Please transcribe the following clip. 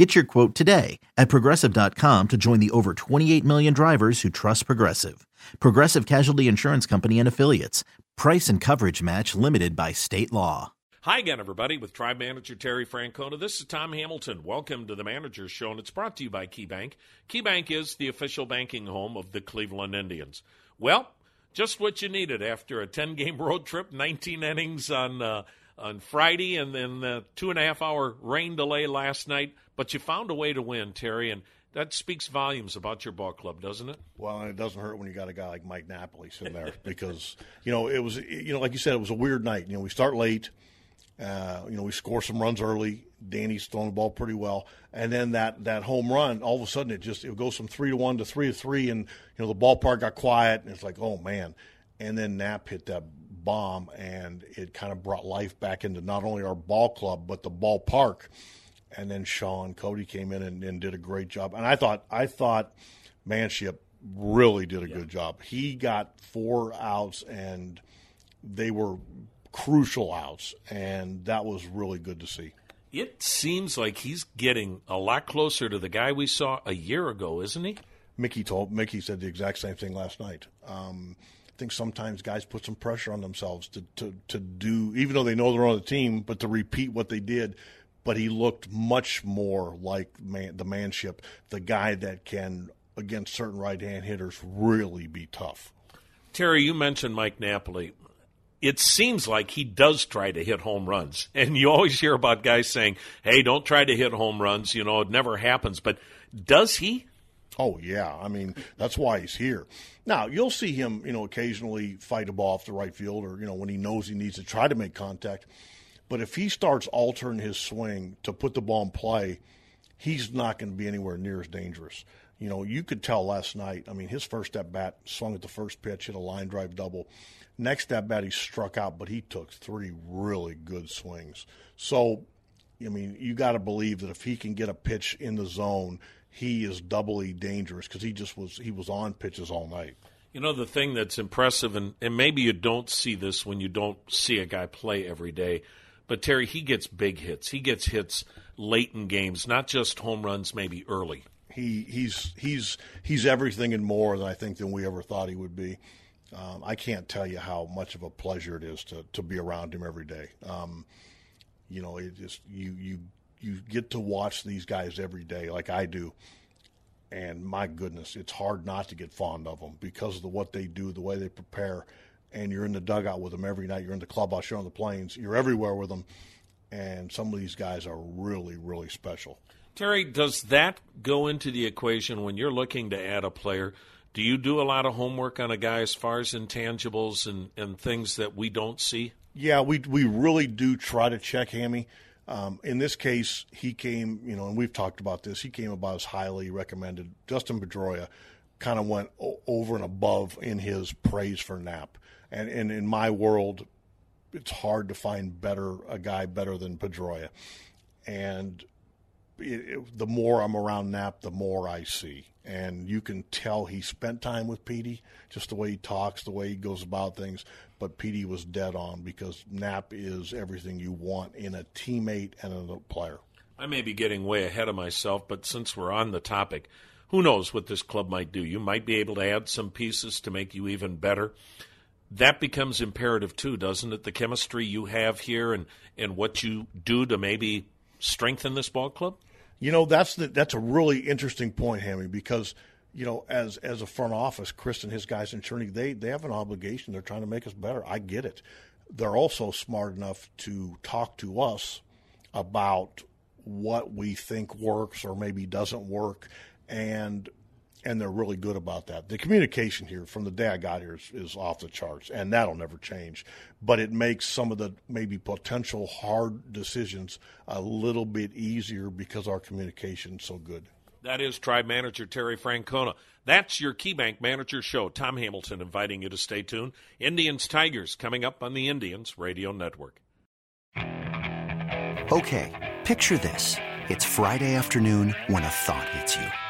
Get your quote today at progressive.com to join the over 28 million drivers who trust Progressive. Progressive Casualty Insurance Company and Affiliates. Price and coverage match limited by state law. Hi again, everybody, with Tribe Manager Terry Francona. This is Tom Hamilton. Welcome to the Manager's Show, and it's brought to you by KeyBank. KeyBank is the official banking home of the Cleveland Indians. Well, just what you needed after a 10 game road trip, 19 innings on. Uh, on Friday, and then the two and a half hour rain delay last night. But you found a way to win, Terry, and that speaks volumes about your ball club, doesn't it? Well, it doesn't hurt when you got a guy like Mike Napoli sitting there because you know it was you know like you said it was a weird night. You know we start late, uh, you know we score some runs early. Danny's throwing the ball pretty well, and then that that home run all of a sudden it just it goes from three to one to three to three, and you know the ballpark got quiet, and it's like oh man, and then Nap hit that bomb, and it kind of brought life back into not only our ball club but the ballpark and then Sean Cody came in and, and, did a great job. And I thought I thought Manship really did a yeah. good job. He got four outs and they were crucial outs, and that was really good to see. It seems like he's getting a lot closer to the guy we saw a year ago, isn't he? Mickey told Mickey said the exact same thing last night. Um, think sometimes guys put some pressure on themselves to, to, to do, even though they know they're on the team, but to repeat what they did but he looked much more like man, the manship, the guy that can, against certain right hand hitters, really be tough. Terry, you mentioned Mike Napoli. It seems like he does try to hit home runs. And you always hear about guys saying, hey, don't try to hit home runs. You know, it never happens. But does he? Oh, yeah. I mean, that's why he's here. Now, you'll see him, you know, occasionally fight a ball off the right field or, you know, when he knows he needs to try to make contact. But if he starts altering his swing to put the ball in play, he's not going to be anywhere near as dangerous. You know, you could tell last night. I mean, his first at bat swung at the first pitch, hit a line drive double. Next at bat, he struck out, but he took three really good swings. So, I mean, you got to believe that if he can get a pitch in the zone, he is doubly dangerous because he just was he was on pitches all night. You know the thing that's impressive, and, and maybe you don't see this when you don't see a guy play every day but Terry, he gets big hits. He gets hits late in games, not just home runs, maybe early. He he's he's he's everything and more than I think than we ever thought he would be. Um, I can't tell you how much of a pleasure it is to to be around him every day. Um, you know, it just you you you get to watch these guys every day, like I do, and my goodness, it's hard not to get fond of them because of the, what they do, the way they prepare and you're in the dugout with them every night. You're in the clubhouse, you're on the planes, you're everywhere with them. And some of these guys are really, really special. Terry, does that go into the equation when you're looking to add a player? Do you do a lot of homework on a guy as far as intangibles and, and things that we don't see? Yeah, we we really do try to check Hammy. Um, in this case, he came, you know, and we've talked about this. He came about as highly recommended. Dustin Pedroia kind of went o- over and above in his praise for Nap and, and in my world, it's hard to find better a guy better than Pedroia. And it, it, the more I'm around Nap, the more I see. And you can tell he spent time with Petey, just the way he talks, the way he goes about things. But Petey was dead on because Nap is everything you want in a teammate and a player. I may be getting way ahead of myself, but since we're on the topic, who knows what this club might do? You might be able to add some pieces to make you even better that becomes imperative too, doesn't it? The chemistry you have here and, and what you do to maybe strengthen this ball club? You know, that's the, that's a really interesting point, Hammy, because you know, as as a front office, Chris and his guys in Cherney, they they have an obligation. They're trying to make us better. I get it. They're also smart enough to talk to us about what we think works or maybe doesn't work, and and they're really good about that. The communication here from the day I got here is, is, off the charts, and that'll never change. But it makes some of the maybe potential hard decisions a little bit easier because our communication is so good. That is Tribe Manager Terry Francona. That's your KeyBank Manager Show. Tom Hamilton inviting you to stay tuned. Indians Tigers coming up on the Indians Radio Network. Okay, picture this. It's Friday afternoon when a thought hits you.